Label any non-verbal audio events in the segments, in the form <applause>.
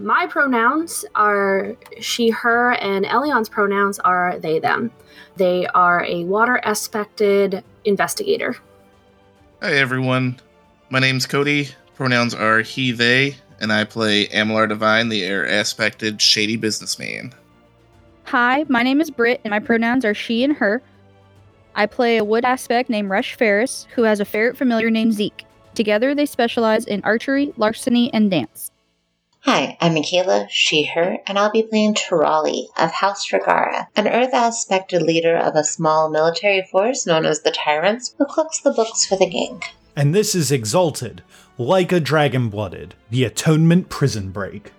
My pronouns are she, her, and Elion's pronouns are they, them. They are a water aspected investigator. Hi everyone, my name's Cody. Pronouns are he, they, and I play Amalar Divine, the air aspected shady businessman. Hi, my name is Britt, and my pronouns are she and her. I play a wood aspect named Rush Ferris, who has a ferret familiar named Zeke. Together, they specialize in archery, larceny, and dance. Hi, I'm Michaela, she, her, and I'll be playing Tirali of House Regara, an Earth aspected leader of a small military force known as the Tyrants, who cooks the books for the gang. and this is Exalted, like a dragon blooded, the Atonement Prison Break.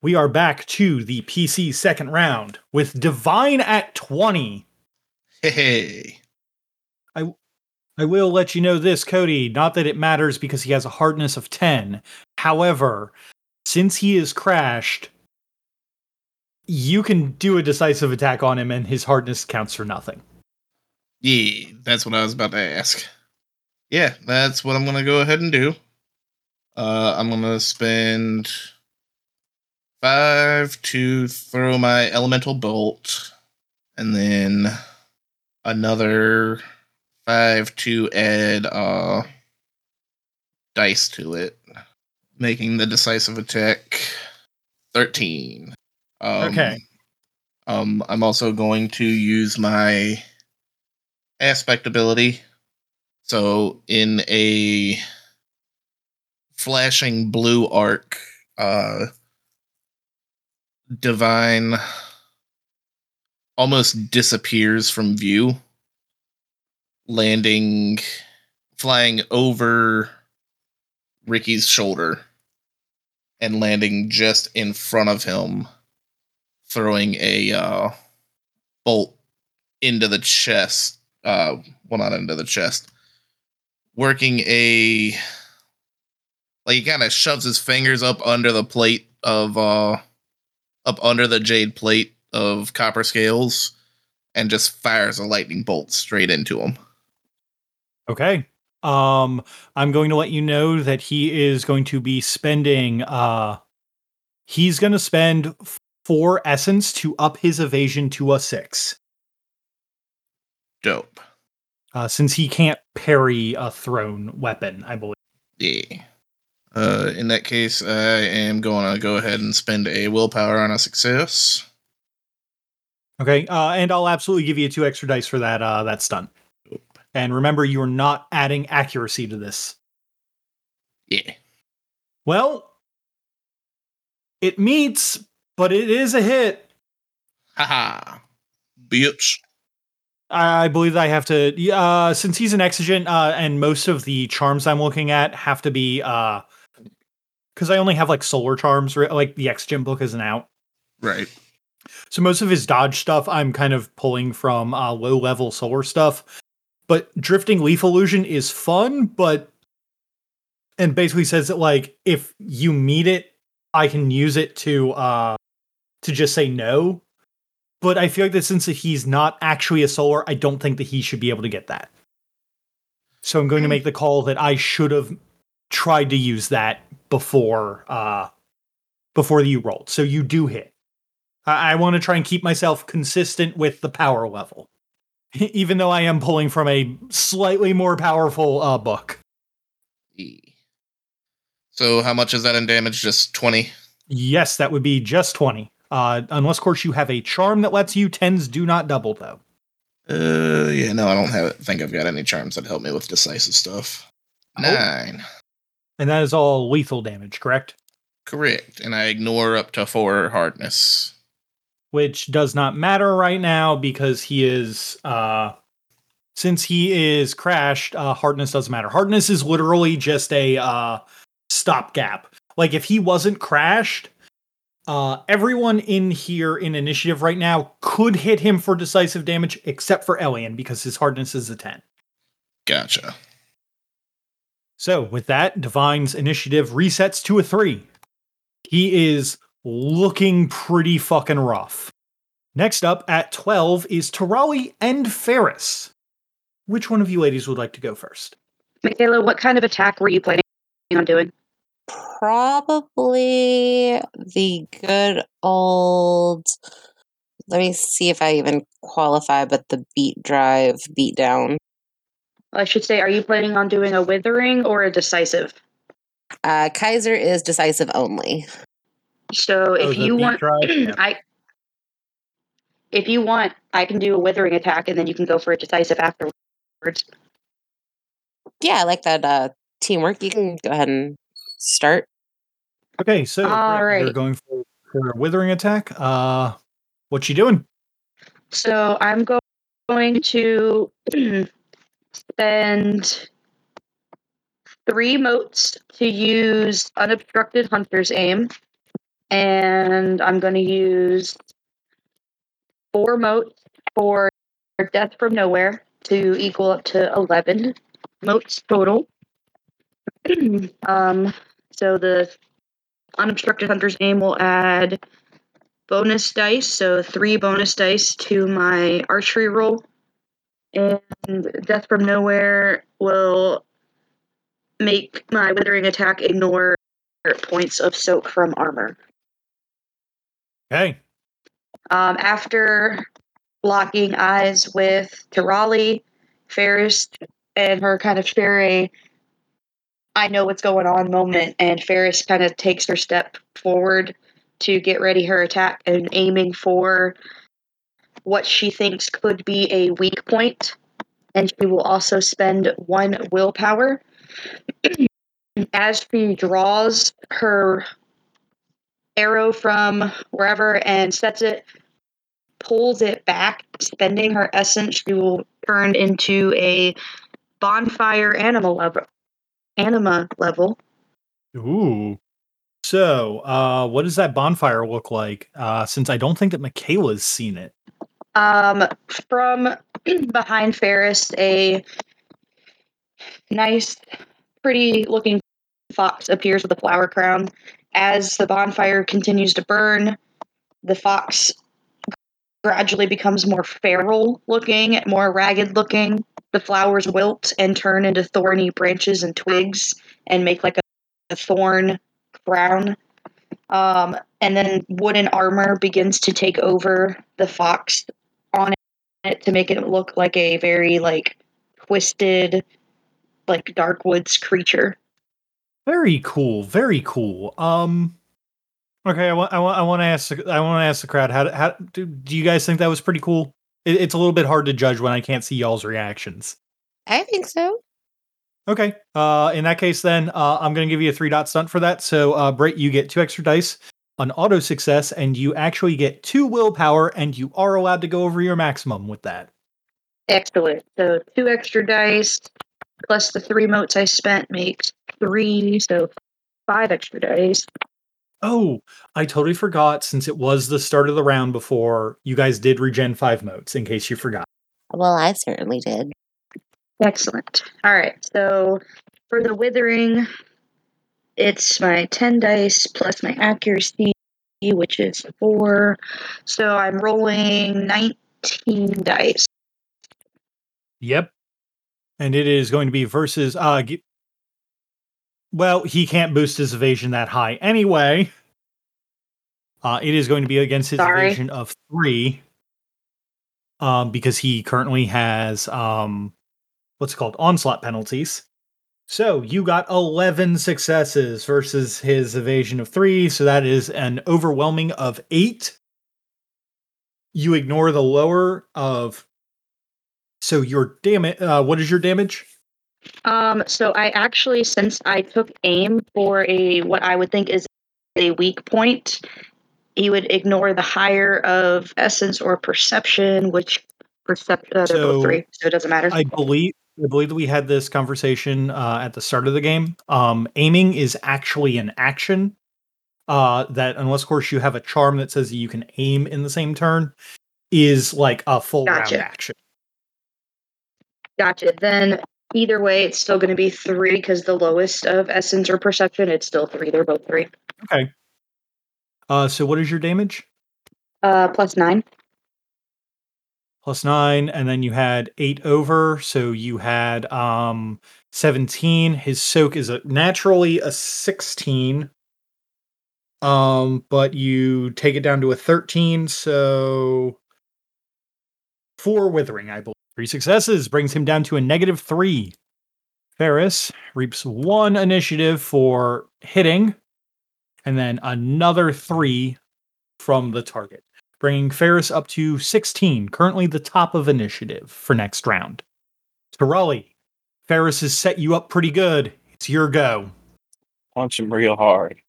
We are back to the PC second round with Divine at 20. Hey, I I will let you know this, Cody, not that it matters because he has a hardness of 10. However, since he is crashed, you can do a decisive attack on him and his hardness counts for nothing. yeah, that's what I was about to ask. Yeah, that's what I'm gonna go ahead and do. Uh, I'm gonna spend five to throw my elemental bolt, and then another five to add uh dice to it, making the decisive attack thirteen. Um, Okay. Um, I'm also going to use my aspect ability. So in a flashing blue arc, uh, divine almost disappears from view, landing, flying over Ricky's shoulder and landing just in front of him, throwing a uh, bolt into the chest. Uh, well, not into the chest, working a like he kind of shoves his fingers up under the plate of uh up under the jade plate of copper scales and just fires a lightning bolt straight into him. Okay. Um I'm going to let you know that he is going to be spending uh he's going to spend 4 essence to up his evasion to a 6. Dope. Uh since he can't parry a thrown weapon, I believe. Yeah. Uh, in that case, I am going to go ahead and spend a willpower on a success. Okay, uh, and I'll absolutely give you two extra dice for that uh, that stunt. And remember, you are not adding accuracy to this. Yeah. Well, it meets, but it is a hit. Haha. Bitch. I believe I have to, uh, since he's an exigent, uh, and most of the charms I'm looking at have to be, uh, because I only have like solar charms, like the exigent book isn't out. Right. So most of his dodge stuff I'm kind of pulling from uh, low level solar stuff. But drifting leaf illusion is fun, but and basically says that like if you meet it, I can use it to uh to just say no. But I feel like that since he's not actually a solar, I don't think that he should be able to get that. So I'm going to make the call that I should have tried to use that before uh before you rolled. So you do hit. I, I want to try and keep myself consistent with the power level, <laughs> even though I am pulling from a slightly more powerful uh, book. So how much is that in damage? Just 20? Yes, that would be just 20. Uh, unless, of course, you have a charm that lets you. Tens do not double, though. Uh, yeah, no, I don't have think I've got any charms that help me with decisive stuff. Oh. And that is all lethal damage, correct? Correct. And I ignore up to four hardness. which does not matter right now because he is uh since he is crashed uh hardness doesn't matter hardness is literally just a uh stopgap like if he wasn't crashed uh everyone in here in initiative right now could hit him for decisive damage except for Elian because his hardness is a 10 Gotcha. So with that divine's initiative resets to a 3 he is looking pretty fucking rough Next up at 12 is Tirali and Ferris. Which one of you ladies would like to go first? Michaela, what kind of attack were you planning on doing? Probably the good old. Let me see if I even qualify, but the beat drive, beat down. I should say, are you planning on doing a withering or a decisive? Uh, Kaiser is decisive only. So Oh, if you want. <clears throat> Yeah. I if you want, I can do a withering attack, and then you can go for a decisive afterwards. Yeah, I like that uh, teamwork. You can go ahead and start. Okay, so All Britt, you're going for, for a withering attack. Uh what you doing? So I'm go- going to <clears throat> spend three motes to use unobstructed hunter's aim, and I'm going to use four motes for death from nowhere to equal up to 11 motes total. <clears throat> um, so the unobstructed hunter's aim will add bonus dice, so three bonus dice to my archery roll. And Death from Nowhere will make my Withering attack ignore points of soak from armor. Okay. Um, after locking eyes with Tirali, Ferris, and her kind of share a I know what's going on moment, and Ferris kind of takes her step forward to get ready her attack and aiming for what she thinks could be a weak. And she will also spend one willpower. <clears throat> As she draws her arrow from wherever and sets it, pulls it back, spending her essence, she will turn into a bonfire animal level. Anima level. Ooh. So, uh what does that bonfire look like? Uh since I don't think that Michaela's seen it. Um, from <clears throat> behind Ferris, a nice, pretty looking fox appears with a flower crown. As the bonfire continues to burn, the fox gradually becomes more feral looking, more ragged looking. The flowers wilt and turn into thorny branches and twigs and make like a, a thorn crown. Um, and then wooden armor begins to take over the fox it to make it look like a very like twisted, like dark woods creature. Very cool. Very cool. Um Okay, I want I want I want to ask I want to ask the crowd how how do, do you guys think that was pretty cool? It, it's a little bit hard to judge when I can't see y'all's reactions. I think so. Okay. Uh, in that case, then uh, I'm going to give you a three dot stunt for that. So, uh, Britt, you get two extra dice, an auto success, and you actually get two willpower, and you are allowed to go over your maximum with that. Excellent. So two extra dice plus the three motes I spent makes three, so five extra dice. Oh, I totally forgot. Since it was the start of the round before, you guys did regen five motes. In case you forgot. Well, I certainly did. Excellent. All right. So for the withering, it's my 10 dice plus my accuracy, which is four. So I'm rolling 19 dice. Yep. And it is going to be versus uh g- well, he can't boost his evasion that high anyway. Uh it is going to be against his Sorry. evasion of 3 um because he currently has um what's it called onslaught penalties. So, you got 11 successes versus his evasion of 3, so that is an overwhelming of 8. You ignore the lower of so your damage uh what is your damage? Um, so I actually, since I took aim for a what I would think is a weak point, he would ignore the higher of essence or perception, which perception uh, So, three, so it doesn't matter. I believe I believe that we had this conversation uh, at the start of the game. Um, aiming is actually an action. Uh, that unless, of course, you have a charm that says that you can aim in the same turn, is like a full Gotcha. round action. Gotcha. Then either way, it's still going to be three because the lowest of essence or perception, it's still three. They're both three. Okay. Uh, so what is your damage? Uh, plus nine. Plus nine, and then you had eight over, so you had um seventeen. His soak is a naturally a sixteen. Um, but you take it down to a thirteen, so four withering, I believe. Three successes brings him down to a negative three. Ferris reaps one initiative for hitting, and then another three from the target, bringing Ferris up to 16, currently the top of initiative for next round. Tirali, Ferris has set you up pretty good. It's your go. Punch him real hard.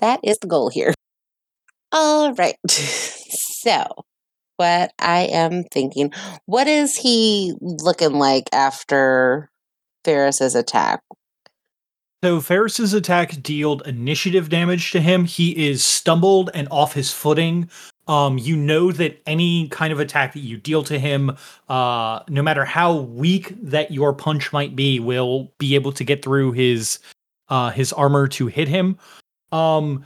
That is the goal here. All right. <laughs> So, what I am thinking, what is he looking like after Ferris's attack? So Ferris's attack dealt initiative damage to him. He is stumbled and off his footing. Um, you know that any kind of attack that you deal to him, uh, no matter how weak that your punch might be, will be able to get through his uh, his armor to hit him. Um,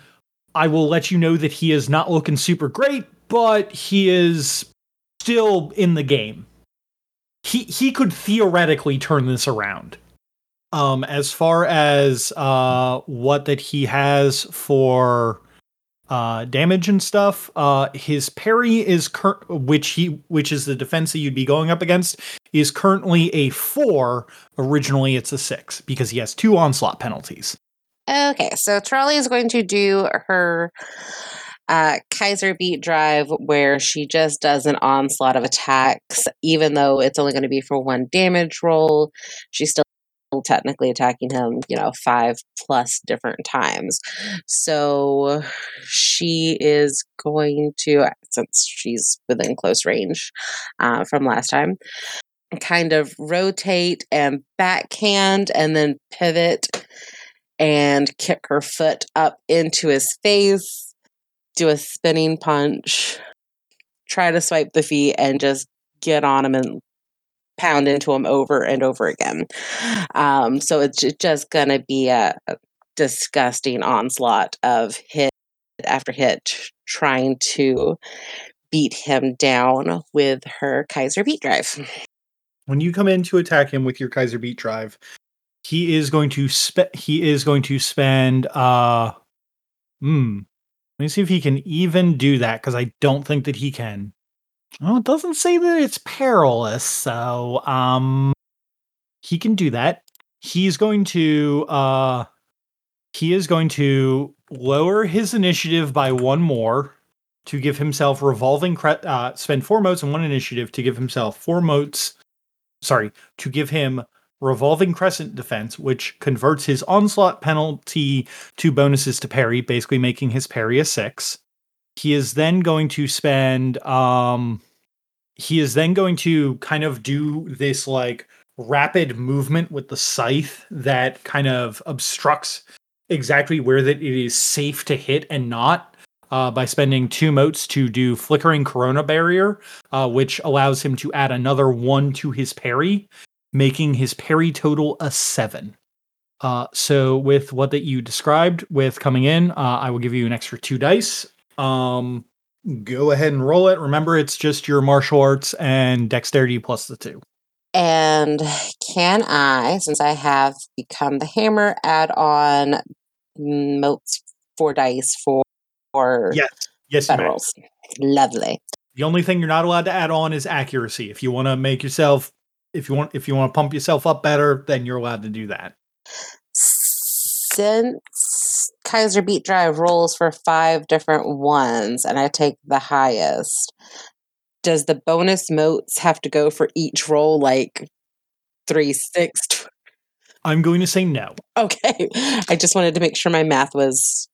I will let you know that he is not looking super great, but he is still in the game. He he could theoretically turn this around. Um, as far as uh, what that he has for uh, damage and stuff, uh, his parry is cur- which he which is the defense that you'd be going up against is currently a four. Originally, it's a six because he has two onslaught penalties. Okay, so Tirali is going to do her uh, Kaiser beat drive where she just does an onslaught of attacks, even though it's only going to be for one damage roll. She still technically attacking him, you know, five plus different times. So she is going to, since she's within close range uh, from last time, kind of rotate and backhand and then pivot and kick her foot up into his face, do a spinning punch, try to swipe the feet, and just get on him and pound into him over and over again. Um, so it's just going to be a, a disgusting onslaught of hit after hit, trying to beat him down with her Kaiser beat drive. When you come in to attack him with your Kaiser beat drive, he is going to spe- he is going to spend uh hmm let me see if he can even do that because i don't think that he can well it doesn't say that it's perilous so um he can do that he's going to uh he is going to lower his initiative by one more to give himself revolving cre- uh spend four motes and one initiative to give himself four motes sorry to give him revolving crescent defense, which converts his onslaught penalty to bonuses to parry, basically making his parry a six. He is then going to spend um he is then going to kind of do this like rapid movement with the scythe that kind of obstructs exactly where that it is safe to hit and not uh, by spending two motes to do flickering corona barrier uh, which allows him to add another one to his parry making his parry total a seven. Uh, so with what that you described with coming in, uh, I will give you an extra two dice. Um, go ahead and roll it. Remember, it's just your martial arts and dexterity plus the two. And can I, since I have become the hammer, add on motes four dice for, for Yes, yes, you federals? Lovely. The only thing you're not allowed to add on is accuracy. If you want to make yourself, if you want, if you want to pump yourself up better, then you're allowed to do that. Since Kaiser Beat Drive rolls for five different ones and I take the highest, does the bonus motes have to go for each roll like three, six? tw- I'm going to say no. Okay. I just wanted to make sure my math was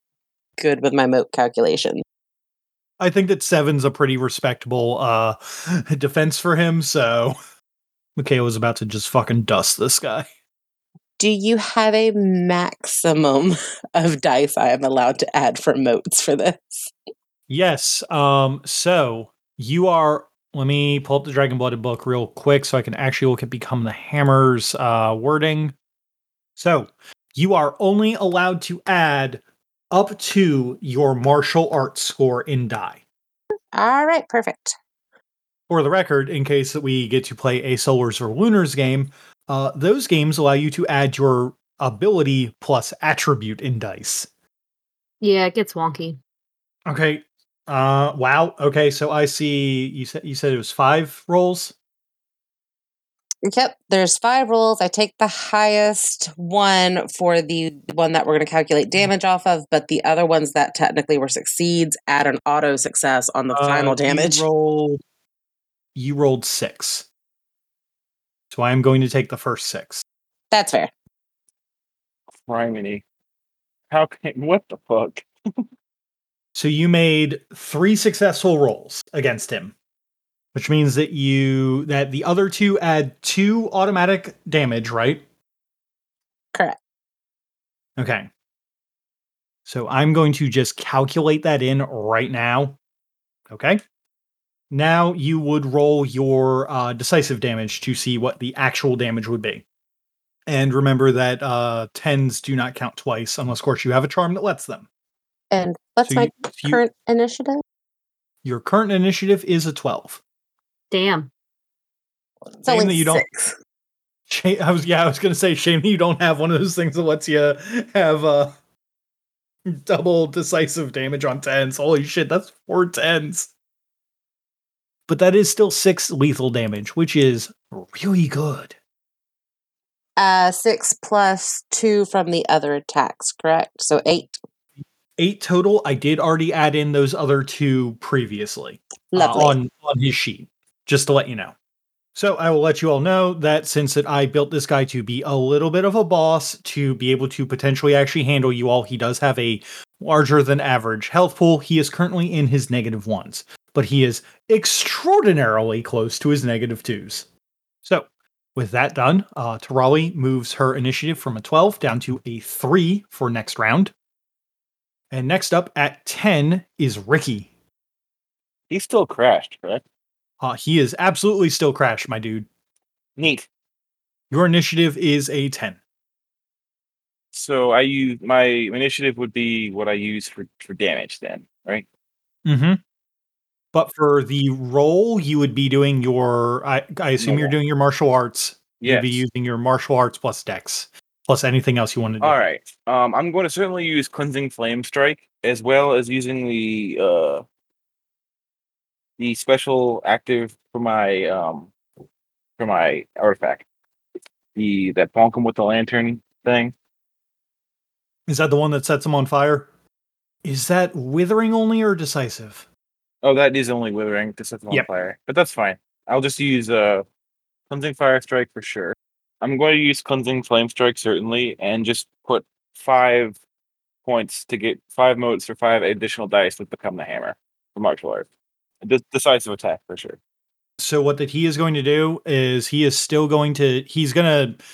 good with my mote calculation. I think that seven's a pretty respectable uh <laughs> defense for him, so Michaela's about to just fucking dust this guy. Do you have a maximum <laughs> of dice I am allowed to add for motes for this? Yes. Um, so you are let me pull up the Dragon Blooded book real quick so I can actually look at Become the Hammer's uh wording. So you are only allowed to add up to your martial arts score in die. All right, perfect. For the record, in case that we get to play a Solars or Lunars game, uh, those games allow you to add your ability plus attribute in dice. Yeah, it gets wonky. Okay. Uh wow. Okay, so I see you said you said it was five rolls. Yep, there's five rolls. I take the highest one for the one that we're going to calculate damage off of, but the other ones that technically were succeeds add an auto success on the Uh, final you damage. rolled you rolled six. So I am going to take the first six. That's fair. Criminy. How can what the fuck? <laughs> So you made three successful rolls against him, which means that you that the other two add two automatic damage, right? Correct. Okay. So I'm going to just calculate that in right now. Okay. Now you would roll your uh, decisive damage to see what the actual damage would be. And remember that uh, tens do not count twice, unless, of course, you have a charm that lets them. And what's So my you- you- current initiative? Your current initiative is a 12. Damn. It's Shame that you don't- six. Shame, I was yeah, I was gonna say shame that you don't have one of those things that lets you have uh double decisive damage on tens. Holy shit, that's four tens. But that is still six lethal damage, which is really good. Uh, six plus two from the other attacks, correct? So eight. Eight total. I did already add in those other two previously uh, on on his sheet, just to let you know. So I will let you all know that since that I built this guy to be a little bit of a boss to be able to potentially actually handle you all, he does have a larger than average health pool. He is currently in his negative ones, but he is extraordinarily close to his negative twos. So with that done, uh, Tirali moves her initiative from a 12 down to a 3 for next round. And next up at 10 is Ricky. He still crashed, correct? Uh, he is absolutely still crashed, my dude. Neat. Your initiative is a 10. So I use my initiative would be what I use for for damage then, right? Mm-hmm. But for the roll, you would be doing your. I, I assume you're doing your martial arts. You'd be using your martial arts plus dex, plus anything else you want to do. All right. Um, I'm going to certainly use cleansing flame strike as well as using the uh the special active for my um for my artifact. The that bonk 'em with the lantern thing. Is that the one that sets him on fire? Is that withering only or decisive? Oh, that is only withering to set them on Yep. fire, but that's fine. I'll just use uh cleansing fire strike for sure. I'm going to use cleansing flame strike certainly, and just put five points to get five motes or five additional dice to become the hammer for martial arts. De- decisive attack for sure. So what that he is going to do is he is still going to he's going to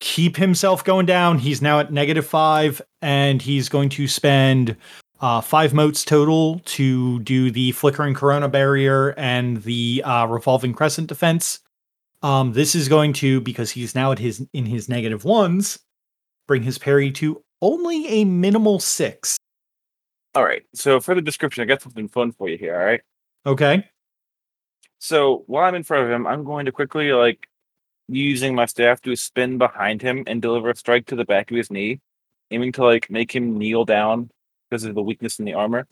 keep himself going down. He's now at negative five, and he's going to spend uh, five motes total to do the flickering corona barrier and the uh, revolving crescent defense. Um, this is going to because he's now at his in his negative ones, bring his parry to only a minimal six. All right. So for the description, I got something fun for you here. All right. Okay. So while I'm in front of him, I'm going to quickly like using my staff to spin behind him and deliver a strike to the back of his knee, aiming to like make him kneel down because of the weakness in the armor.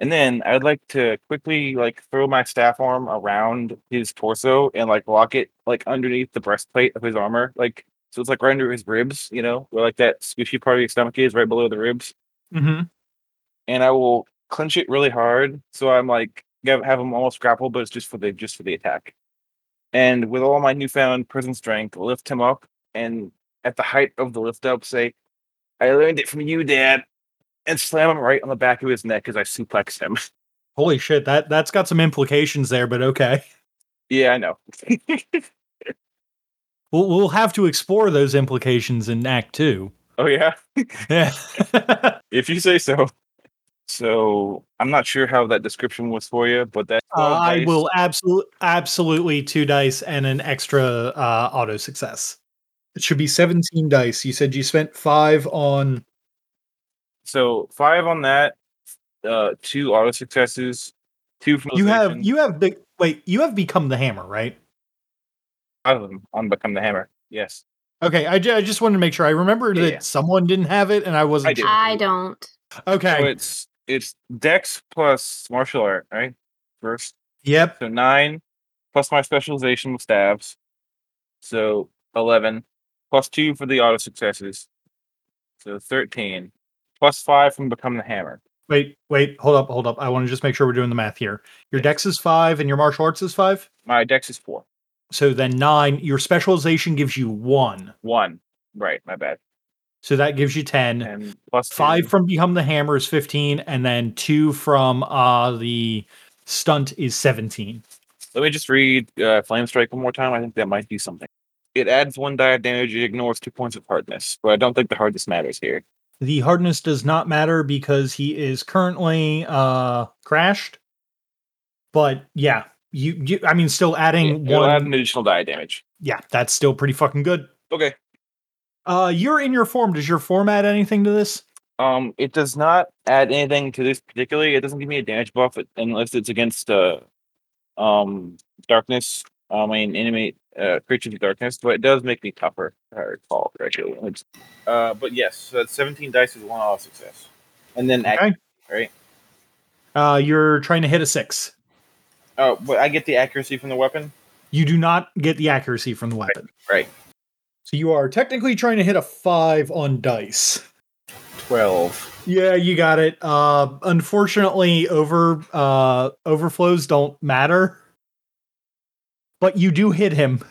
And then I'd like to quickly like throw my staff arm around his torso and like lock it like underneath the breastplate of his armor, like so it's like right under his ribs, you know, where like that squishy part of your stomach is right below the ribs Mm-hmm. and I will clench it really hard. So I'm like have, have him almost grapple, but it's just for the just for the attack. And with all my newfound prison strength, lift him up, and at the height of the lift up, say, "I learned it from you, Dad." And slam him right on the back of his neck as I suplex him. <laughs> Holy shit, that that's got some implications there, but okay. yeah, I know. <laughs> We'll we'll have to explore those implications in Act Two. oh yeah, Yeah. <laughs> if you say so. So I'm not sure how that description was for you, but that Uh, I will absolutely absolutely two dice and an extra uh, auto success. It should be 17 dice. You said you spent five on So five on that, uh, two auto successes, two from you have you have big wait, you have become the hammer, right? five of them on become the hammer. Yes, Okay, I, ju- I just wanted to make sure. I remembered Yeah, that yeah. someone didn't have it and I wasn't I do. sure. I don't. so Okay. it's it's Dex plus martial art, right? First, Yep. so nine plus my specialization with stabs, so eleven plus two for the auto successes, so thirteen plus five from become the hammer. Wait, wait, hold up, hold up. I want to just make sure we're doing the math here. Your dex is five and your martial arts is five. My Dex is four. So then nine. Your specialization gives you one. One, right? My bad. So that gives you 10. And plus Five from Become the Hammer is 15, and then two from uh the stunt is 17. Let me just read uh, Flame Strike one more time. I think that might do something. It adds one die of damage. It ignores two points of hardness, but I don't think the hardness matters here. The hardness does not matter because he is currently uh crashed. But yeah, you, you I mean still adding It'll one add an additional die damage. yeah, that's still pretty fucking good. Okay. Uh you're in your form. Does your form add anything to this? Um, it does not add anything to this particularly. It doesn't give me a damage buff unless it's against uh, um, darkness. I mean, enemy uh, creatures of darkness, but it does make me tougher. If I recall correctly. Uh, but yes, so that's seventeen dice is one auto success, and then Okay. right. Uh you're trying to hit a six. Oh, but I get the accuracy from the weapon. You do not get the accuracy from the weapon. Right. So you are technically trying to hit a five on dice. Twelve. Yeah, you got it. Uh unfortunately over uh overflows don't matter. But you do hit him.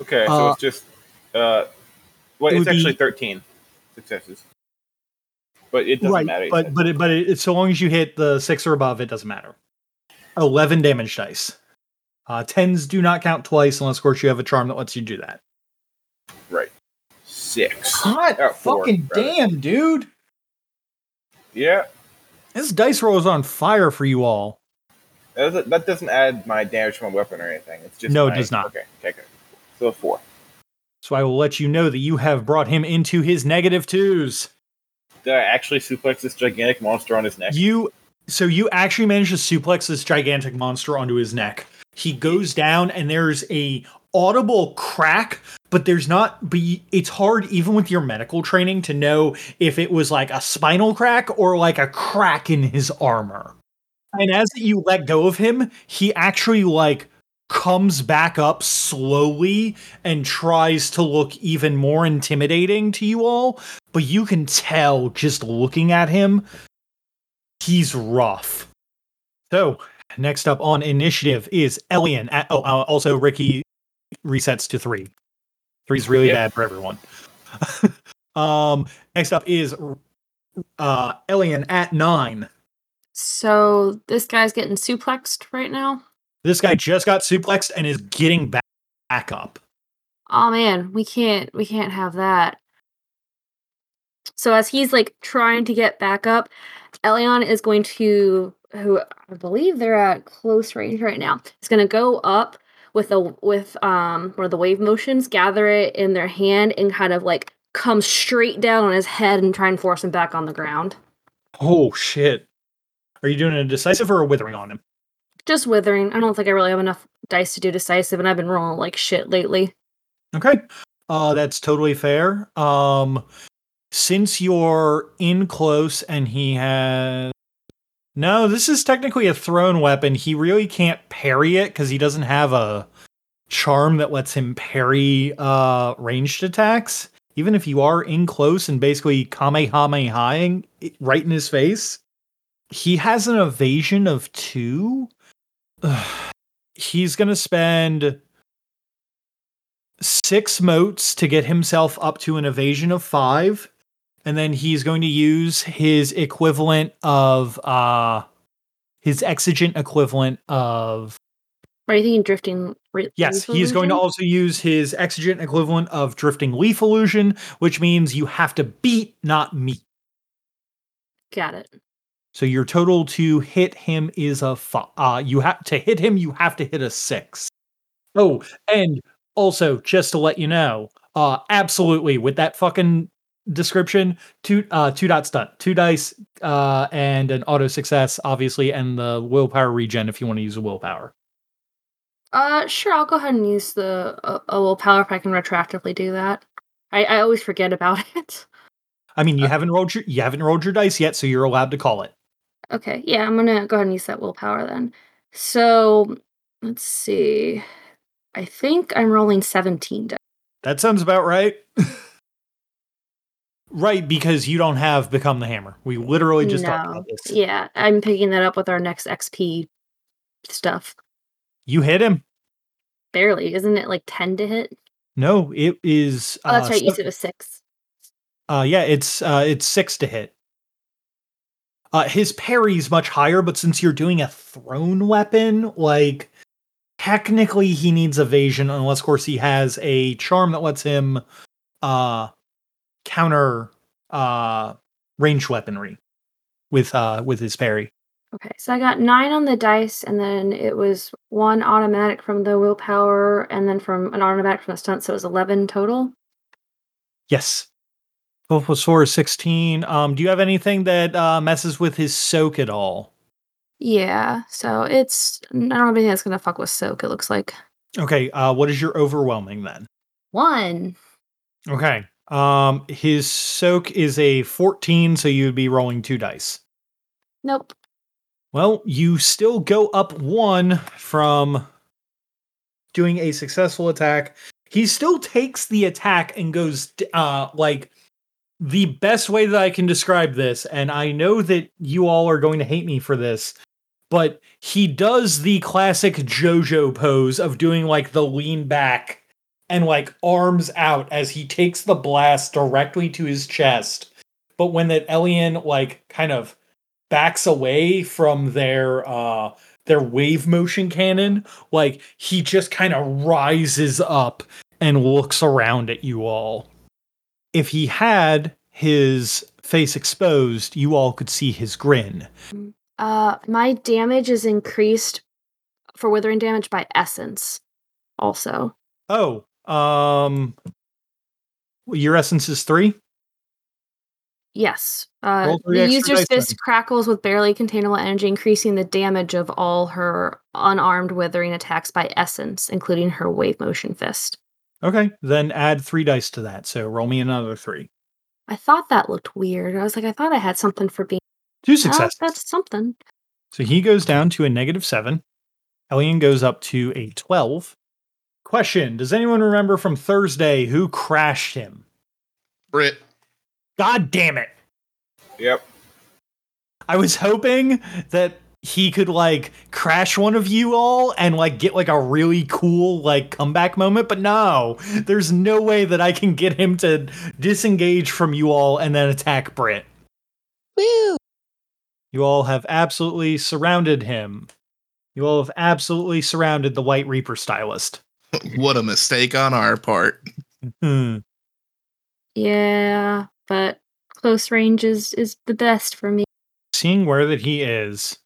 Okay, so Uh, it's just uh, well, it it's would be- actually thirteen successes, but it doesn't right. matter. But but it, but it, so long as you hit the 6 or above it doesn't matter. 11 damage dice. Uh 10s do not count twice unless of course you have a charm that lets you do that. right, six. Hot Oh, four, fucking rather. damn, dude. Yeah, This dice roll is on fire for you all. That doesn't, that doesn't add my damage from a weapon or anything. It's just No, it does not. Okay, okay, okay. So four. So I will let you know that you have brought him into his negative twos. Did I actually suplex this gigantic monster on his neck? You so you actually manage to suplex this gigantic monster onto his neck. He goes down and there's a audible crack, but there's not be it's hard even with your medical training to know if it was like a spinal crack or like a crack in his armor. And as you let go of him, he actually like comes back up slowly and tries to look even more intimidating to you all, but you can tell just looking at him he's rough. So, next up on initiative is Elian. At, oh, uh, also Ricky resets to three. Three's really Yep. bad for everyone. <laughs> um, next up is uh Elian at nine. So this guy's getting suplexed right now. This guy just got suplexed and is getting back, back up. Oh man, we can't we can't have that. So as he's like trying to get back up, Elion is going to who I believe they're at close range right now. Is going to go up with a with um one of the wave motions, gather it in their hand and kind of like come straight down on his head and try and force him back on the ground. Oh shit. Are you doing a decisive or a withering on him? Just withering. I don't think I really have enough dice to do decisive and I've been rolling like shit lately. Okay. Uh that's totally fair. Um since you're in close and he has No, this is technically a thrown weapon. He really can't parry it cuz he doesn't have a charm that lets him parry uh ranged attacks. Even if you are in close and basically kamehamehaing right in his face, he has an evasion of 2. <sighs> He's going to spend six motes to get himself up to an evasion of five, and then he's going to use his equivalent of uh his exigent equivalent of Are you thinking drifting? Re- yes, he's going to also use his exigent equivalent of drifting leaf illusion, which means you have to beat, not meet. Got it. So your total to hit him is a fi- uh you have to hit him you have to hit a 6. Oh, and also just to let you know, uh absolutely with that fucking description, two uh two dot stunt, two dice uh and an auto success obviously and the willpower regen if you want to use a willpower. Uh, sure. I'll go ahead and use the uh, a willpower if I can retroactively do that. I, I always forget about <laughs> it. I mean, you haven't rolled your you haven't rolled your dice yet, so you're allowed to call it. Okay, yeah, I'm gonna go ahead and use that willpower then. So let's see. I think I'm rolling 17 dice. That sounds about right. <laughs> right, because you don't have become the hammer. We literally just talked about this. Yeah, I'm picking that up with our next XP stuff. You hit him. Barely, isn't it like 10 to hit? No, it is. Oh, that's uh, right. You said it was six. Uh, yeah, it's uh, it's six to hit. Uh, his parry's much higher, but since you're doing a thrown weapon, like technically he needs evasion, unless of course he has a charm that lets him uh counter uh range weaponry with uh with his parry. Okay, so I got nine on the dice, and then it was one automatic from the willpower, and then from an automatic from the stunt, so it was 11 total. Yes. 12 plus 4 is 16. Um, do you have anything that uh, messes with his soak at all? Yeah, so it's. I don't have anything that's gonna fuck with soak, it looks like. Okay, uh, what is your overwhelming then? One. Okay. Um, his soak is a 14, so you'd be rolling two dice. Nope. Well, you still go up one from doing a successful attack. He still takes the attack and goes uh like the best way that I can describe this, and I know that you all are going to hate me for this, but he does the classic JoJo pose of doing like the lean back and like arms out as he takes the blast directly to his chest. But when that Elian like kind of backs away from their uh their wave motion cannon, like he just kind of rises up and looks around at you all. If he had his face exposed, you all could see his grin. Uh, my damage is increased for withering damage by essence. Also, Oh, um your essence is 3? yes. Uh, the user's dice then. fist crackles with barely containable energy, increasing the damage of all her unarmed withering attacks by essence, including her wave motion fist. Okay, then add 3 dice to that. So roll me another 3. I thought that looked weird. I was like, I thought I had something for being. two oh, successes. that's something. So he goes down to a negative seven. Elian goes up to a 12. Question Does anyone remember from Thursday who crashed him? Britt. God damn it. Yep. I was hoping that he could like crash one of you all and like get like a really cool like comeback moment, but no, there's no way that I can get him to disengage from you all and then attack Britt. Woo! You all have absolutely surrounded him. You all have absolutely surrounded the White Reaper stylist. <laughs> what a mistake on our part. Hmm. Yeah, but close range is, is the best for me. Seeing where that he is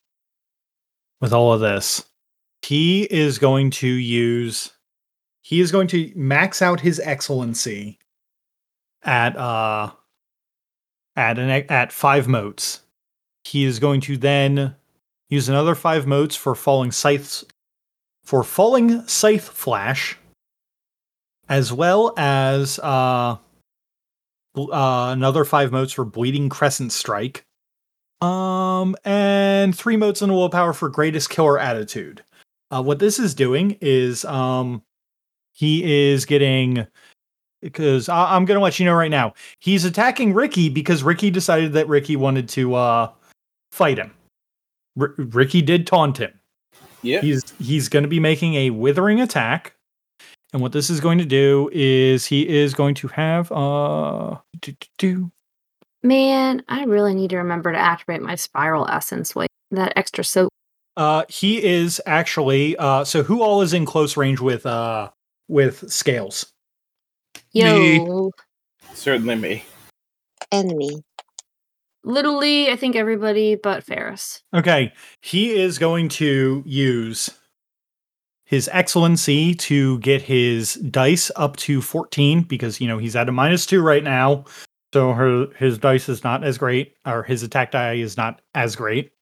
with all of this, he is going to use he is going to max out his excellency at uh at an at five motes. He is going to then use another five motes for falling scythes for falling scythe flash, as well as uh, uh another five motes for bleeding crescent strike. Um, and three motes in willpower for greatest killer attitude. Uh, what this is doing is um, he is getting because I- I'm going to let you know right now. He's attacking Ricky because Ricky decided that Ricky wanted to uh, fight him. R- Ricky did taunt him. Yeah. He's he's going to be making a withering attack. And what this is going to do is he is going to have uh do, do, do. Man, I really need to remember to activate my spiral essence. with that extra soap. Uh, he is actually. Uh, so who all is in close range with uh with scales? Yo, Certainly me. Enemy. literally, I think everybody but Ferris. Okay, he is going to use his excellency to get his dice up to 14 because you know he's at a minus 2 right now. So her his dice is not as great or his attack die is not as great.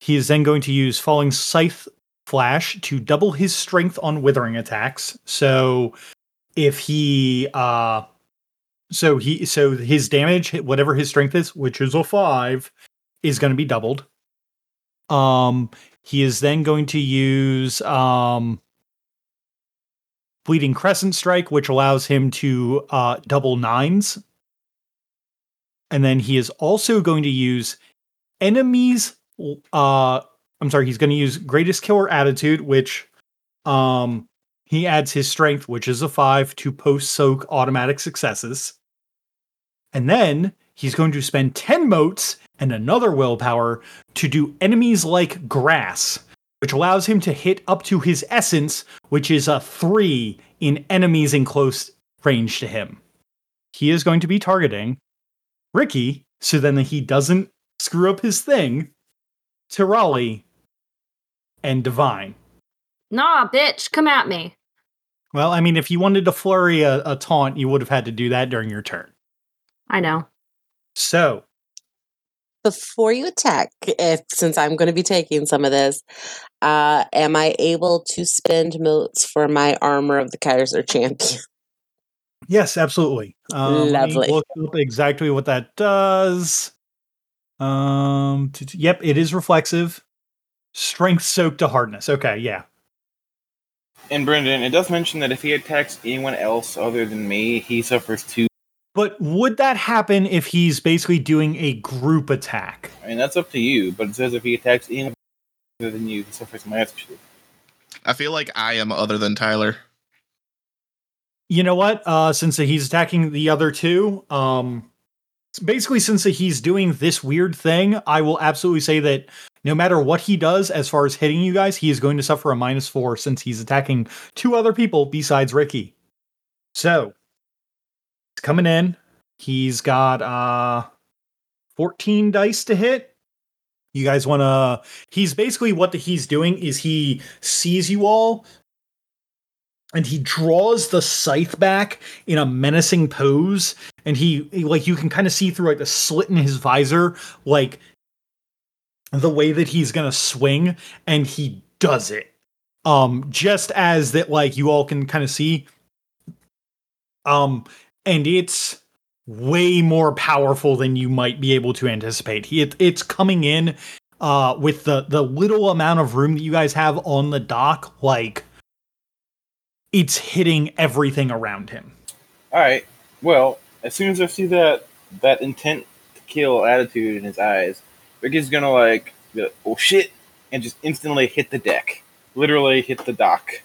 He is then going to use falling scythe flash to double his strength on withering attacks. So if he uh so he so his damage whatever his strength is, which is a 5, is going to be doubled. Um, he is then going to use um, Bleeding Crescent Strike, which allows him to uh, double nines. And then he is also going to use enemies. Uh, I'm sorry, he's going to use Greatest Killer Attitude, which um, he adds his strength, which is a five, to post soak automatic successes. And then he's going to spend 10 motes and another willpower to do enemies like grass, which allows him to hit up to his essence, which is a three in enemies in close range to him. He is going to be targeting Ricky, so then he doesn't screw up his thing, Tirali and Divine. Nah, bitch, come at me. Well, I mean, if you wanted to flurry a, a taunt, you would have had to do that during your turn. I know. So, Before you attack, if since I'm going to be taking some of this, uh, am I able to spend motes for my armor of the Kaiser champion? <laughs> yes, absolutely. Um, Lovely. Look up exactly what that does. Um, t- t- yep, it is reflexive. Strength soaked to hardness. Okay, yeah. And Brendan, it does mention that if he attacks anyone else other than me, he suffers two. But would that happen if he's basically doing a group attack? I mean, that's up to you, but it says if he attacks anyone other than you, he suffers minus two. I feel like I am other than Tyler. You know what? Uh, since he's attacking the other two, um, basically since he's doing this weird thing, I will absolutely say that no matter what he does as far as hitting you guys, he is going to suffer a minus four since he's attacking two other people besides Ricky. So he's coming in. He's got uh 14 dice to hit. You guys want to he's basically what the, he's doing is he sees you all and he draws the scythe back in a menacing pose and he, he- like you can kind of see through like the slit in his visor like the way that he's gonna swing and he does it. Um just as that like you all can kind of see. Um and it's way more powerful than you might be able to anticipate. He it, it's coming in uh with the the little amount of room that you guys have on the dock like it's hitting everything around him All right. Well, as soon as I see that that intent to kill attitude in his eyes, Ricky's gonna like, like, oh shit, and just instantly hit the deck. Literally hit the dock.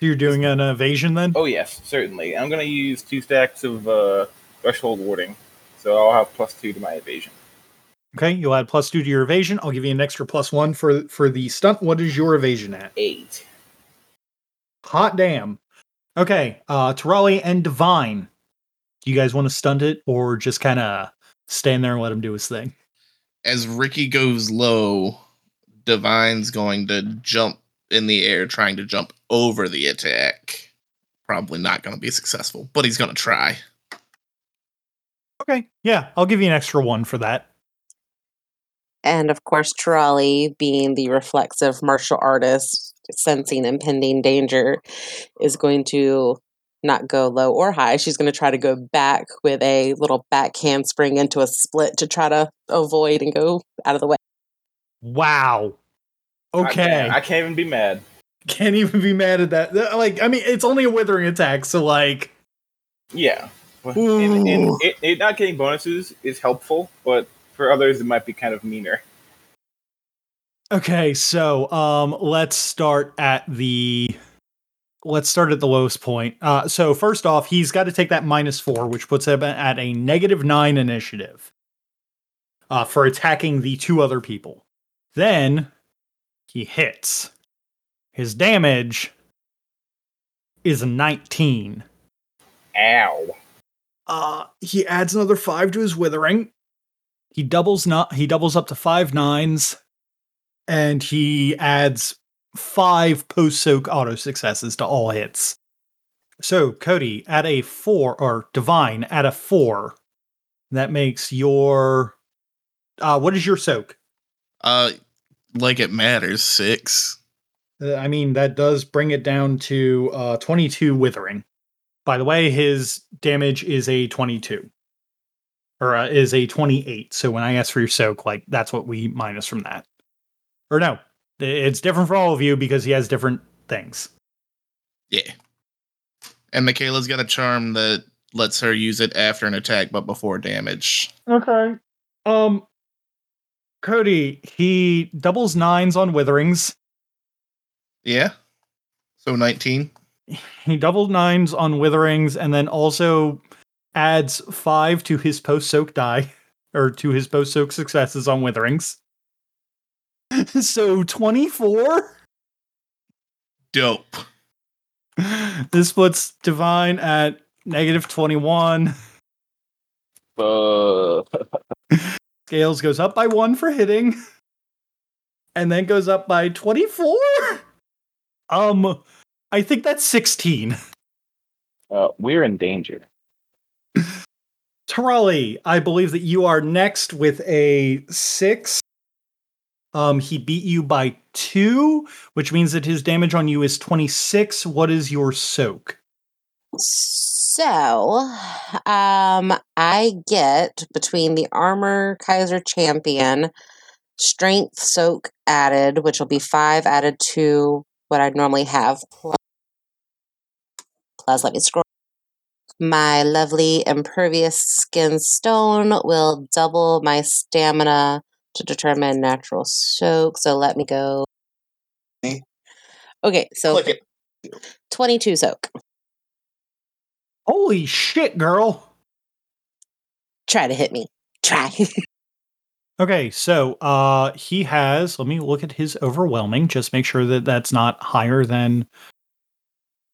you're doing an evasion then Oh yes, certainly. I'm gonna use two stacks of uh, threshold warding, so I'll have plus two to my evasion. Okay, you'll add plus two to your evasion. I'll give you an extra plus one for for the stunt. What is your evasion at? Eight. Hot damn. Okay, uh Tirali and Divine. Do you guys want to stunt it or just kind of stand there and let him do his thing? As Ricky goes low, Divine's going to jump in the air, trying to jump over the attack. Probably not going to be successful, but he's going to try. Okay, yeah, I'll give you an extra one for that. And of course, Tirali, being the reflexive martial artist, sensing impending danger, is going to not go low or high. She's going to try to go back with a little back handspring into a split to try to avoid and go out of the way. Wow. I Okay. can't, I can't even be mad. <laughs> Can't even be mad at that. Like, I mean, it's only a withering attack, so like, Yeah. And, and it, it not getting bonuses is helpful, but for others it might be kind of meaner. Okay, so um let's start at the let's start at the lowest point. Uh, so first off, he's got to take that minus four, which puts him at a negative nine initiative uh, for attacking the two other people. Then he hits. His damage is 19. Ow. Uh, he adds another five to his withering. He doubles not he doubles up to five nines, and he adds five post soak auto successes to all hits. So Cody at a four or Divine at a four. That makes your uh what is your soak? Uh, like it matters. Six. Uh, I mean that does bring it down to uh 22 withering. By the way, his damage is a 22 or uh, is a 28. So when I ask for your soak, like that's what we minus from that. Or no, it's different for all of you because he has different things. Yeah. And Michaela's got a charm that lets her use it after an attack, but before damage. Okay. Um, Cody, he doubles nines on witherings. Yeah. So nineteen. He doubled nines on witherings and then also adds five to his post soak die <laughs> or to his post soak successes on witherings. <laughs> so 24? Dope. This puts Divine at negative 21. Uh, <laughs> Scales goes up by one for hitting. And then goes up by 24? Um, I think that's 16. uh, we're in danger. Tirali, I believe that you are next with a six. Um, he beat you by two, which means that his damage on you is 26. What is your soak? So, um, I get between the armor Kaiser champion, strength soak added, which will be five added to what I'd normally have. Plus, plus let me scroll. My lovely impervious skin stone will double my stamina to determine natural soak. So let me go. Okay, so Click it. 22 soak. Holy shit, girl. Try to hit me. Try. <laughs> Okay, so uh he has, let me look at his overwhelming, just make sure that that's not higher than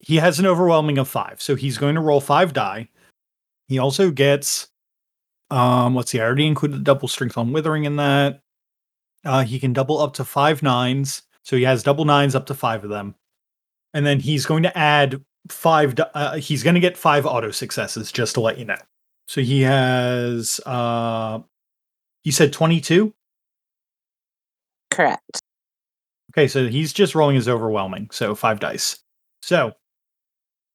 he has an overwhelming of 5. So he's going to roll 5 die. He also gets um let's see, I already included the double strength on withering in that. Uh he can double up to five nines. So he has double nines up to 5 of them. And then he's going to add 5 di- uh, he's going to get 5 auto successes just to let you know. So he has uh you said 22? Correct. Okay, so he's just rolling his overwhelming, so five dice. So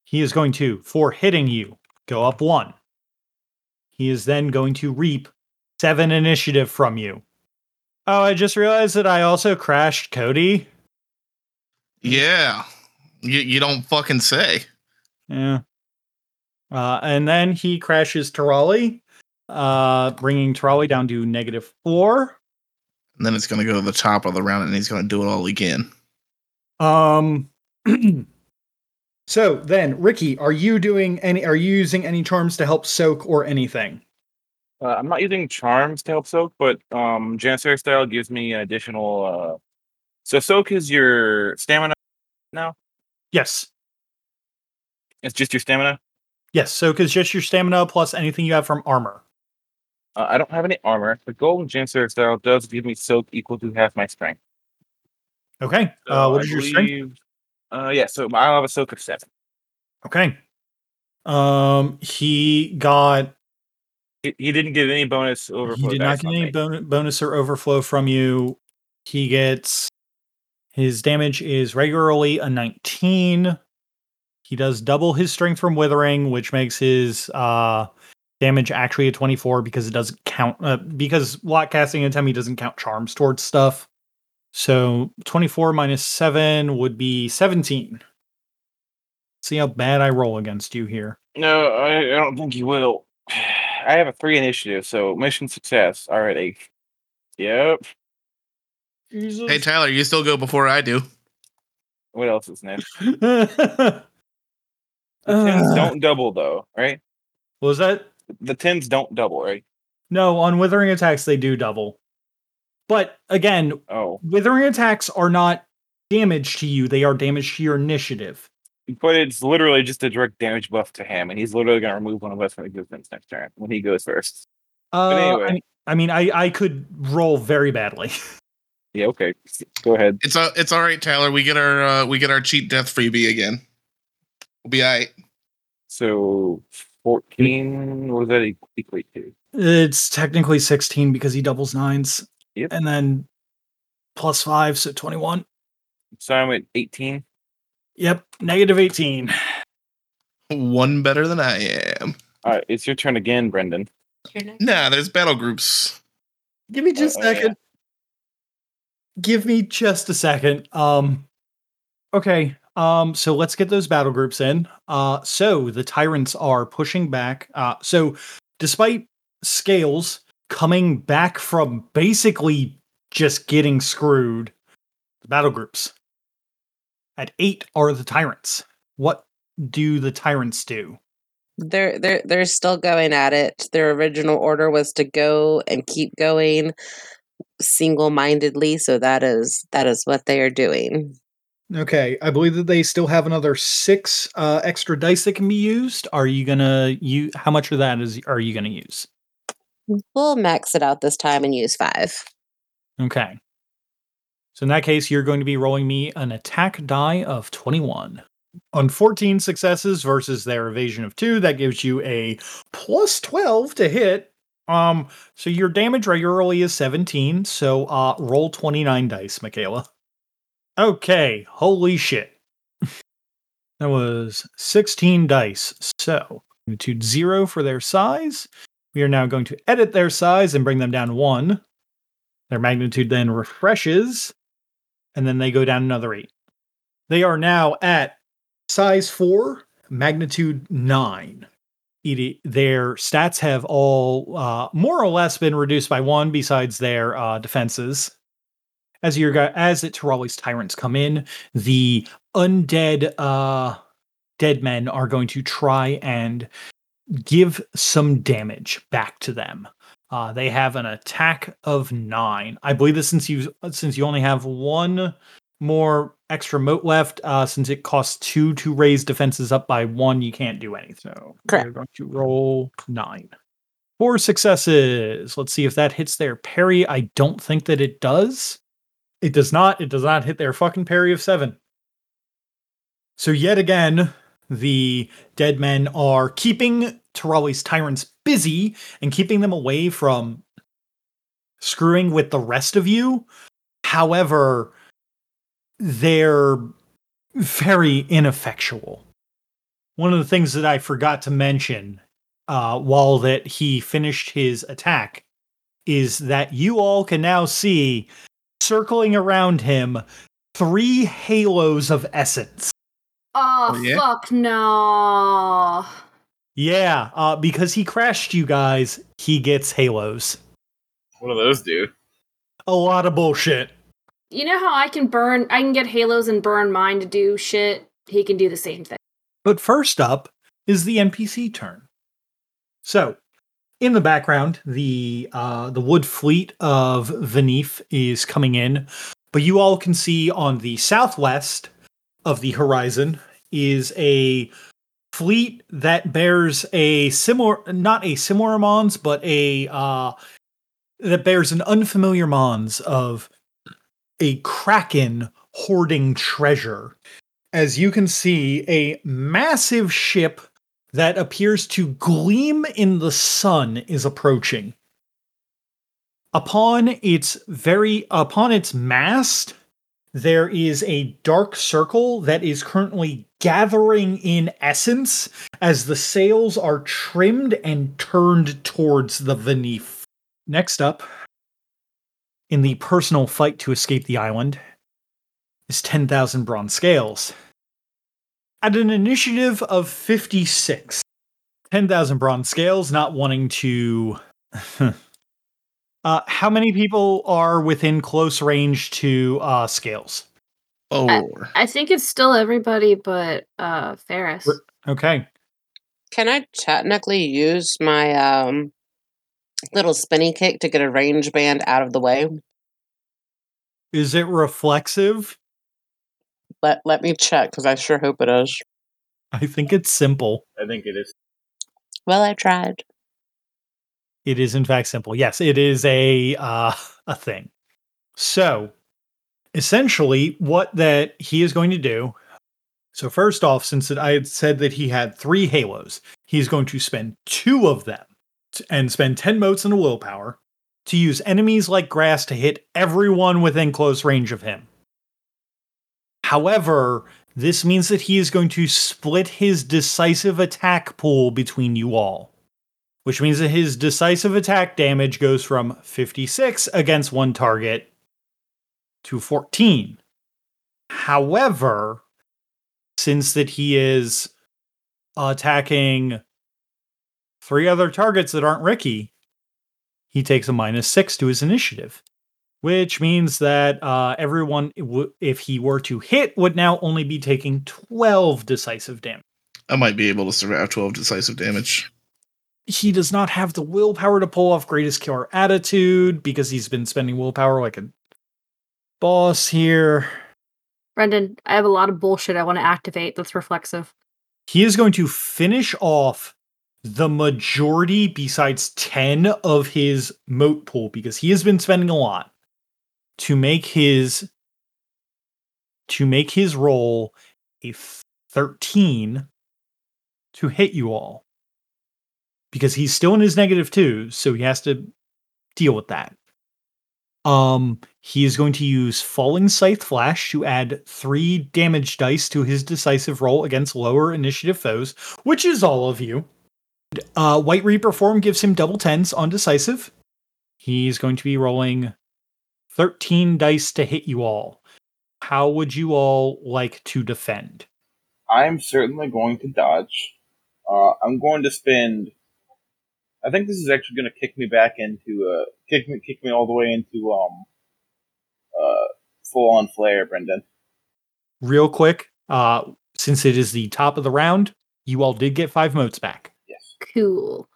he is going to, for hitting you, go up one. He is then going to reap seven initiative from you. Oh, I just realized that I also crashed Cody. Yeah. You you don't fucking say. Yeah. Uh, and then he crashes Tirali, uh, bringing Tirali down to negative four. And then it's gonna go to the top of the round and he's gonna do it all again. Um. <clears throat> so then, Ricky, are you doing any? Are you using any charms to help soak or anything? Uh, I'm not using charms to help soak, but um, Janissary style gives me an additional. Uh, so soak is your stamina now. Yes, It's just your stamina. yes. Soak is just your stamina plus anything you have from armor. Uh, I don't have any armor. The golden Janissary style does give me soak equal to half my strength. Okay. So uh, what I is your strength? Uh, yeah. So I'll have a soak seven. Okay. Um, he got. He, he didn't get any bonus overflow. He did not get any bon- bonus or overflow from you. He gets his damage is regularly a 19. He does double his strength from withering, which makes his uh damage actually a 24 because it doesn't count uh, because lock casting and Temi doesn't count charms towards stuff. So 24 minus 7 would be 17. See how bad I roll against you here. No, I, I don't think you will. <sighs> I have a three initiative, so mission success. All right, eight. Yep. Hey Tyler, you still go before I do. What else is new? the <laughs> The tens uh. don't double though, right? What Was that? The tens don't double, right? No, on withering attacks they do double. But again, Oh, withering attacks are not damage to you; they are damage to your initiative. but it's literally just a direct damage buff to him, and he's literally gonna remove one of us from existence next turn when he goes first. Uh, anyway. I mean, I mean, I I could roll very badly. <laughs> Yeah, okay. Go ahead. It's uh, it's all right, Tyler. We get our uh, we get our cheat death freebie again. We'll be all right. So fourteen. What does that equate to? It's technically sixteen because he doubles nines, Yep. and then plus five, so twenty-one. So I'm at eighteen. Yep, negative eighteen. One better than I am. All right, it's your turn again, Brendan. Nah, there's battle groups. Give me just Uh, a oh, yeah. second. Give me just a second. Um okay. Um so let's get those battle groups in. Uh so the tyrants are pushing back. Uh so despite scales coming back from basically just getting screwed, the battle groups at 8 are the tyrants. What do the tyrants do? They're they're they're still going at it. Their original order was to go and keep going single-mindedly, so that is that is what they are doing. Okay, I believe that they still have another six uh, extra dice that can be used. Are you gonna you? How much of that is are you gonna use? We'll max it out this time and use five. Okay. So in that case, you're going to be rolling me an attack die of 21. On 14 successes versus their evasion of 2, that gives you a plus 12 to hit. Um so your damage regularly is 17, so uh roll 29 dice, Michaela. Okay, holy shit. <laughs> that was 16 dice. So, magnitude 0 for their size. We are now going to edit their size and bring them down 1. Their magnitude then refreshes, and then they go down another eight. They are now at size four, magnitude nine. It- Their stats have all uh, more or less been reduced by one, besides their uh, defenses. As your as the Tirali's tyrants come in, the undead uh, dead men are going to try and give some damage back to them. Uh, they have an attack of nine. I believe that since you since you only have one more extra mote left, uh, since it costs two to raise defenses up by one, you can't do anything. So Correct. we're going to roll nine. Four successes. Let's see if that hits their parry. I don't think that it does. It does not. It does not hit their fucking parry of seven. So yet again, the dead men are keeping Tirali's tyrants busy and keeping them away from screwing with the rest of you. However, they're very ineffectual. One of the things that I forgot to mention uh, while that he finished his attack is that you all can now see circling around him three halos of essence. Oh, Oh, yeah? fuck no. Yeah, uh, because he crashed you guys, he gets halos. What do those do? A lot of bullshit. You know how I can burn, I can get halos and burn mine to do shit? He can do the same thing. But first up is the NPC turn. So, in the background, the uh, the wood fleet of Venif is coming in, but you all can see on the southwest of the horizon is a fleet that bears a similar, not a similar mons, but a uh, that bears an unfamiliar mons of a kraken hoarding treasure as you can see, a massive ship that appears to gleam in the sun is approaching. Upon its very upon its mast, there is a dark circle that is currently gathering in essence as the sails are trimmed and turned towards the Venif. Next up, in the personal fight to escape the island, is 10,000 bronze scales. At an initiative of 56, 10,000 bronze scales, not wanting to. <laughs> uh, how many people are within close range to uh, scales? Four. I think it's still everybody but uh Ferris. Okay. Can I technically use my um little spinny kick to get a range band out of the way? Is it reflexive? Let let me check because I sure hope it is. I think it's simple. I think it is. Well, I tried. It is in fact simple. Yes, it is a uh, a thing. So, essentially, what that he is going to do. So first off, since I had said that he had three halos, he's going to spend two of them and spend ten motes and a willpower to use enemies like grass to hit everyone within close range of him. However, this means that he is going to split his decisive attack pool between you all which means that his decisive attack damage goes from 56 against one target to 14. However, since that he is attacking three other targets that aren't Ricky, he takes a minus 6 to his initiative, which means that uh, everyone if he were to hit would now only be taking 12 decisive damage. I might be able to survive 12 decisive damage. He does not have the willpower to pull off greatest killer attitude because he's been spending willpower like a boss here. Brendan, I have a lot of bullshit I want to activate that's reflexive. He is going to finish off the majority besides 10 of his moat pool because he has been spending a lot to make his to make his roll a 13 to hit you all because he's still in his negative two, so he has to deal with that. Um, he is going to use Falling Scythe Flash to add three damage dice to his decisive roll against lower initiative foes, which is all of you. Uh, White Reaper form gives him double tens on decisive. He's going to be rolling 13 dice to hit you all. How would you all like to defend? I'm certainly going to dodge. Uh, I'm going to spend. I think this is actually going to kick me back into uh, kick me kick me all the way into um uh full on flare, Brendan. Real quick, uh, since it is the top of the round, you all did get five motes back. Yes. Cool.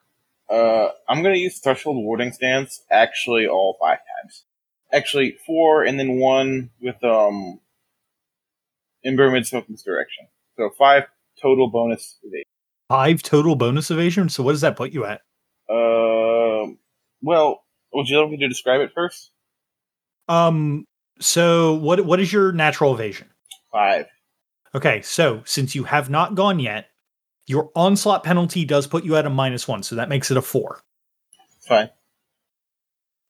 Uh, I'm going to use threshold warding stance actually all five times. Actually, four and then one with um Ember mid smoke misdirection. So five total bonus evasion. Five total bonus evasion. So what does that put you at? Um, well, would you like me to describe it first? Um. So what what is your natural evasion? Five. Okay. So since you have not gone yet, your onslaught penalty does put you at a minus one. So that makes it a four. Fine.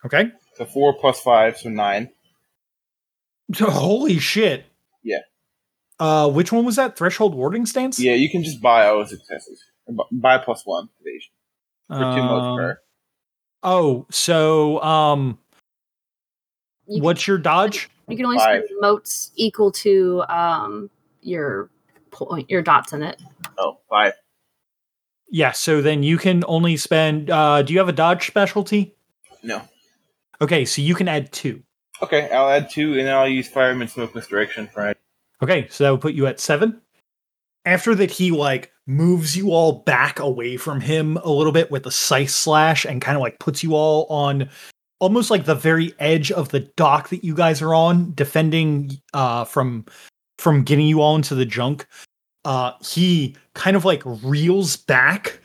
Okay. So four plus five, so nine. <laughs> Holy shit. Yeah. Uh, which one was that? Threshold warding stance. Yeah, you can just buy all successes. Buy plus one evasion for two motes Um, per. Oh, so um, You can- what's your dodge? You can only Five. spend motes equal to um your point your dots in it. Oh, five. Yeah. So then you can only spend. Uh, do you have a dodge specialty? No. Okay, so you can add two. Okay, I'll add two, and then I'll use fireman smoke misdirection for it. Okay, so that will put you at seven. After that, he like moves you all back away from him a little bit with a scythe slash and kind of like puts you all on almost like the very edge of the dock that you guys are on, defending uh from from getting you all into the junk. Uh he kind of like reels back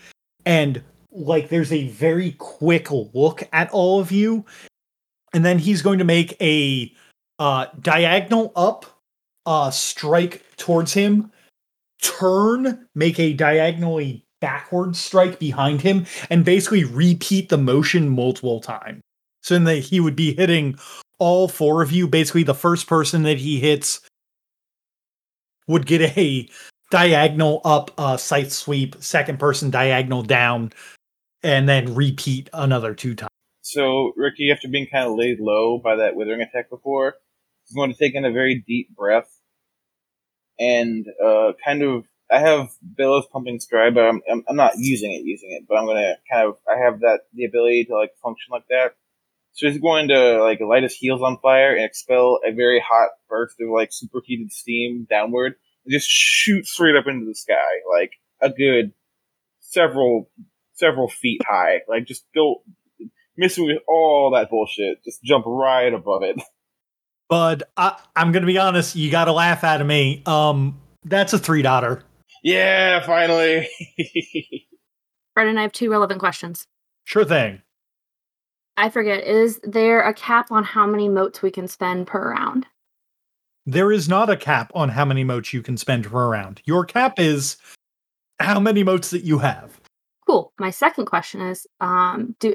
and like there's a very quick look at all of you. And then he's going to make a uh diagonal up uh strike towards him turn make a diagonally backward strike behind him and basically repeat the motion multiple times. So that he would be hitting all four of you. Basically the first person that he hits would get a diagonal up uh sight sweep second person diagonal down and then repeat another two times. So, Ricky, after being kind of laid low by that withering attack before, he's going to take in a very deep breath and uh, kind of. I have Billows pumping stride, but I'm, I'm I'm not using it, using it. But I'm gonna kind of. I have that the ability to like function like that. So he's going to like light his heels on fire and expel a very hot burst of like superheated steam downward and just shoot straight up into the sky, like a good several several feet high. Like just go missing with all that bullshit. Just jump right above it. <laughs> Bud, I, I'm gonna be honest. You got to laugh out of me. Um, that's a three dotter. Yeah, finally. <laughs> Brendan, I have two relevant questions. Sure thing. I forget, is there a cap on how many motes we can spend per round? There is not a cap on how many motes you can spend per round. Your cap is how many motes that you have. Cool. My second question is, um, do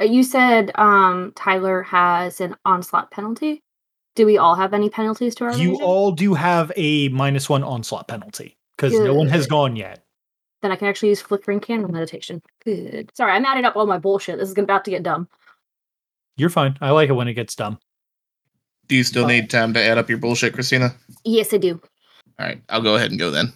uh, you said um Tyler has an onslaught penalty? Do we all have any penalties to our You evasion? all do have a minus one onslaught penalty because no one has gone yet. Then I can actually use flickering candle meditation. Good. Sorry, I'm adding up all my bullshit. This is about to get dumb. You're fine. I like it when it gets dumb. Do you still need time to add up your bullshit, Christina? Yes, I do. All right, I'll go ahead and go then.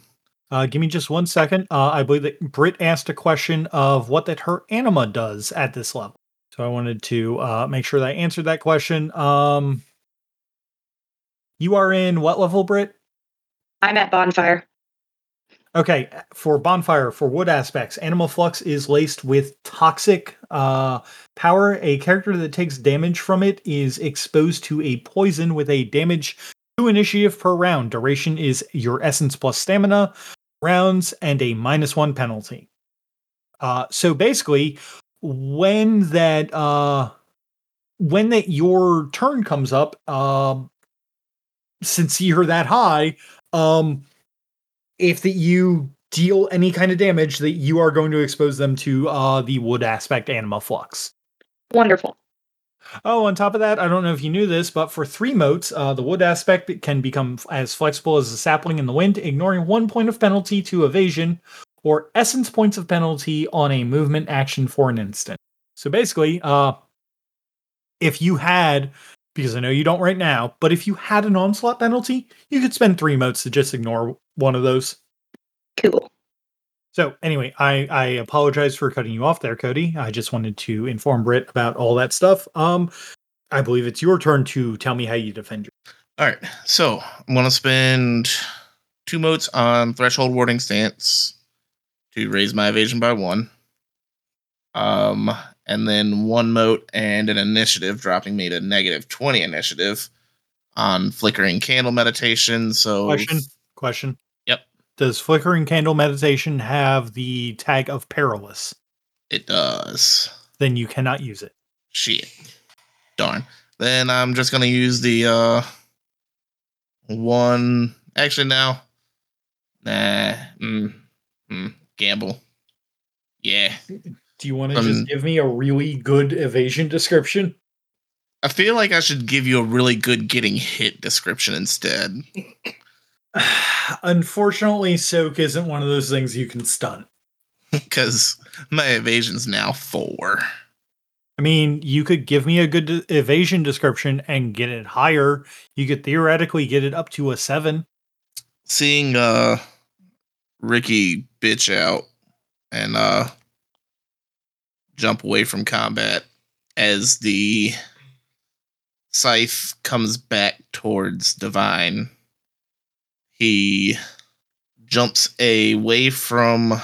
Uh, give me just one second. Uh, I believe that Britt asked a question of what that her anima does at this level. So I wanted to uh, make sure that I answered that question. Um, you are in what level, Britt? I'm at bonfire. Okay, for bonfire, for wood aspects, Anima Flux is laced with toxic uh, power. A character that takes damage from it is exposed to a poison with a damage to initiative per round. Duration is your essence plus stamina rounds and a minus one penalty. Uh, so basically, when that uh, when that your turn comes up, um, since you're that high, um, if that you deal any kind of damage, that you are going to expose them to uh, the wood aspect anima flux. Wonderful. Oh, on top of that, I don't know if you knew this, but for three motes, uh, the wood aspect can become as flexible as a sapling in the wind, ignoring one point of penalty to evasion or essence points of penalty on a movement action for an instant. So basically, uh, if you had, because I know you don't right now, but if you had an onslaught penalty, you could spend three motes to just ignore one of those. Cool. So anyway, I I apologize for cutting you off there, Cody. I just wanted to inform Britt about all that stuff. Um, I believe it's your turn to tell me how you defend your. All right, so I'm gonna spend two motes on threshold warding stance to raise my evasion by one. Um, and then one mote and an initiative, dropping me to negative twenty initiative on flickering candle meditation. So Question. Question. Yep. Does flickering candle meditation have the tag of perilous? it does. Then you cannot use it. Shit. Darn. Then I'm just gonna use the uh one actually now. Nah. Mm, mm, gamble. Yeah. Do you want to Um, just give me a really good evasion description? I feel like I should give you a really good getting hit description instead. <sighs> Unfortunately, soak isn't one of those things you can stunt. <laughs> Because my evasion's now four. I mean, you could give me a good evasion description and get it higher. You could theoretically get it up to a seven. Seeing uh Ricky bitch out and uh jump away from combat as the scythe comes back towards Divine. He jumps away from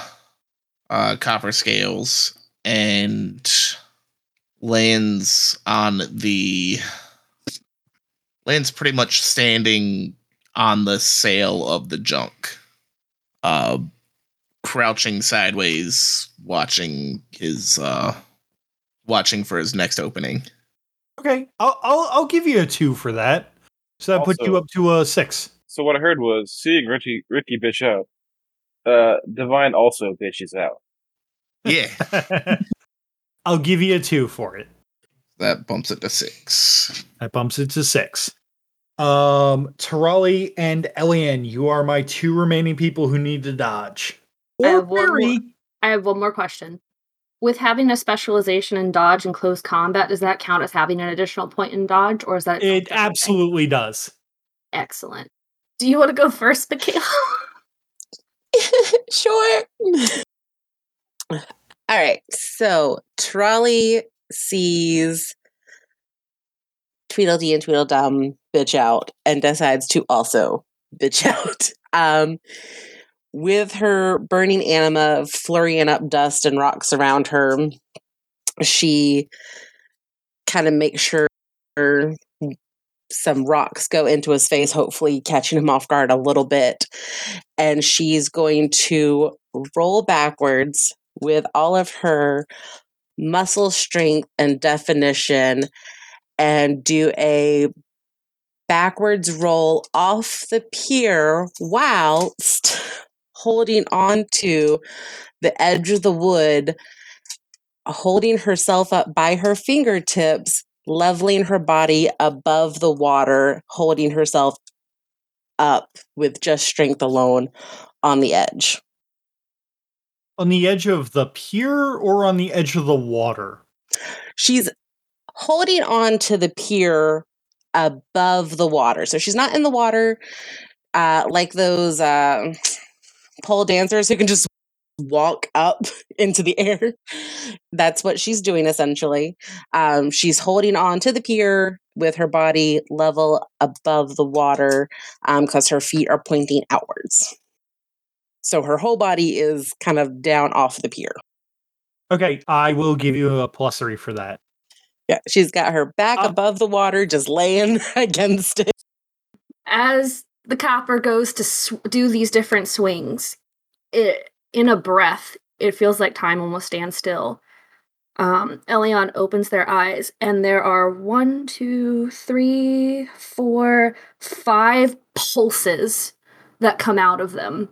uh, Copper Scales and lands on the lands pretty much standing on the sail of the junk, uh, crouching sideways, watching his uh, watching for his next opening. Okay, I'll I'll, I'll give you a two for that. So that puts you up to a six. So what I heard was seeing Ricky Ricky bitch out. Uh, Divine also bitches out. Yeah, <laughs> I'll give you a two for it. that bumps it to six. That bumps it to six. Um, Tirali and Elian, you are my two remaining people who need to dodge. I Or have one parry. more. I have one more question. With having a specialization in dodge and close combat, does that count as having an additional point in dodge, or is that It different thing? absolutely does. excellent? Do you want to go first, Michaela? <laughs> sure. <laughs> All right. So Tirali sees Tweedledee and Tweedledum bitch out and decides to also bitch <laughs> out. Um, with her burning anima flurrying up dust and rocks around her, she kind of makes sure some rocks go into his face, hopefully catching him off guard a little bit. And she's going to roll backwards with all of her muscle strength and definition and do a backwards roll off the pier whilst holding on to the edge of the wood, holding herself up by her fingertips, leveling her body above the water, holding herself up with just strength alone on the edge. On the edge of the pier or on the edge of the water? She's holding on to the pier above the water. So she's not in the water uh, like those uh, pole dancers who can just walk up <laughs> into the air. That's what she's doing essentially. Um, she's holding on to the pier with her body level above the water because um, her feet are pointing outwards. So her whole body is kind of down off the pier. Okay, I will give you a plus three for that. Yeah, she's got her back uh, above the water, just laying <laughs> against it. As the copper goes to sw- do these different swings, it, in a breath, it feels like time almost stands still. Um, Elian opens their eyes, and there are one, two, three, four, five pulses that come out of them.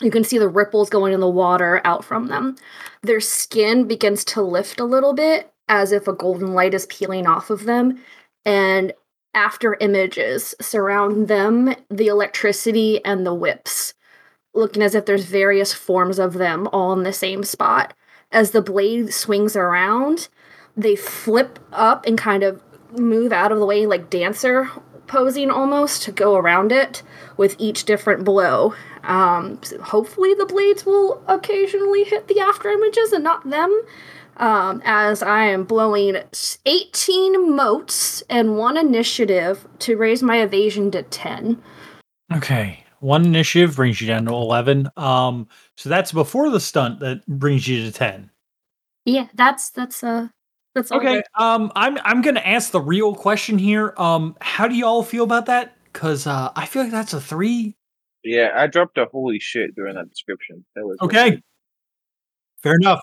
You can see the ripples going in the water out from them. Their skin begins to lift a little bit as if a golden light is peeling off of them. And after images surround them, the electricity and the whips looking as if there's various forms of them all in the same spot. As the blade swings around, they flip up and kind of move out of the way like dancer posing almost to go around it with each different blow. Um, so hopefully, the blades will occasionally hit the after images and not them. Um, as I am blowing 18 motes and one initiative to raise my evasion to 10. Okay. One initiative brings you down to 11. Um, so that's before the stunt that brings you to 10. Yeah, that's that's uh that's okay. Um, I'm I'm gonna ask the real question here. Um, how do y'all feel about that? Because uh, I feel like that's a three. Yeah, I dropped a holy shit during that description. That was okay. Fair enough.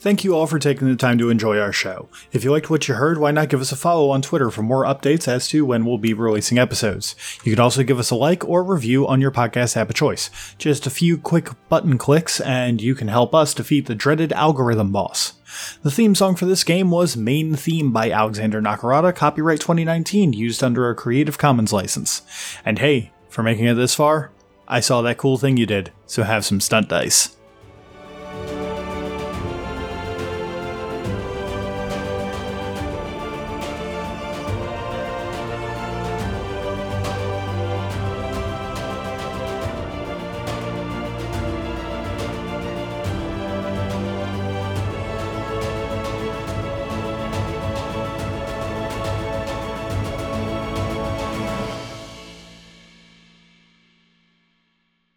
Thank you all for taking the time to enjoy our show. If you liked what you heard, why not give us a follow on Twitter for more updates as to when we'll be releasing episodes. You can also give us a like or review on your podcast app of choice. Just a few quick button clicks, and you can help us defeat the dreaded algorithm boss. The theme song for this game was Main Theme by Alexander Nakarada, copyright 2019, used under a Creative Commons license. And hey, for making it this far, I saw that cool thing you did, so have some stunt dice.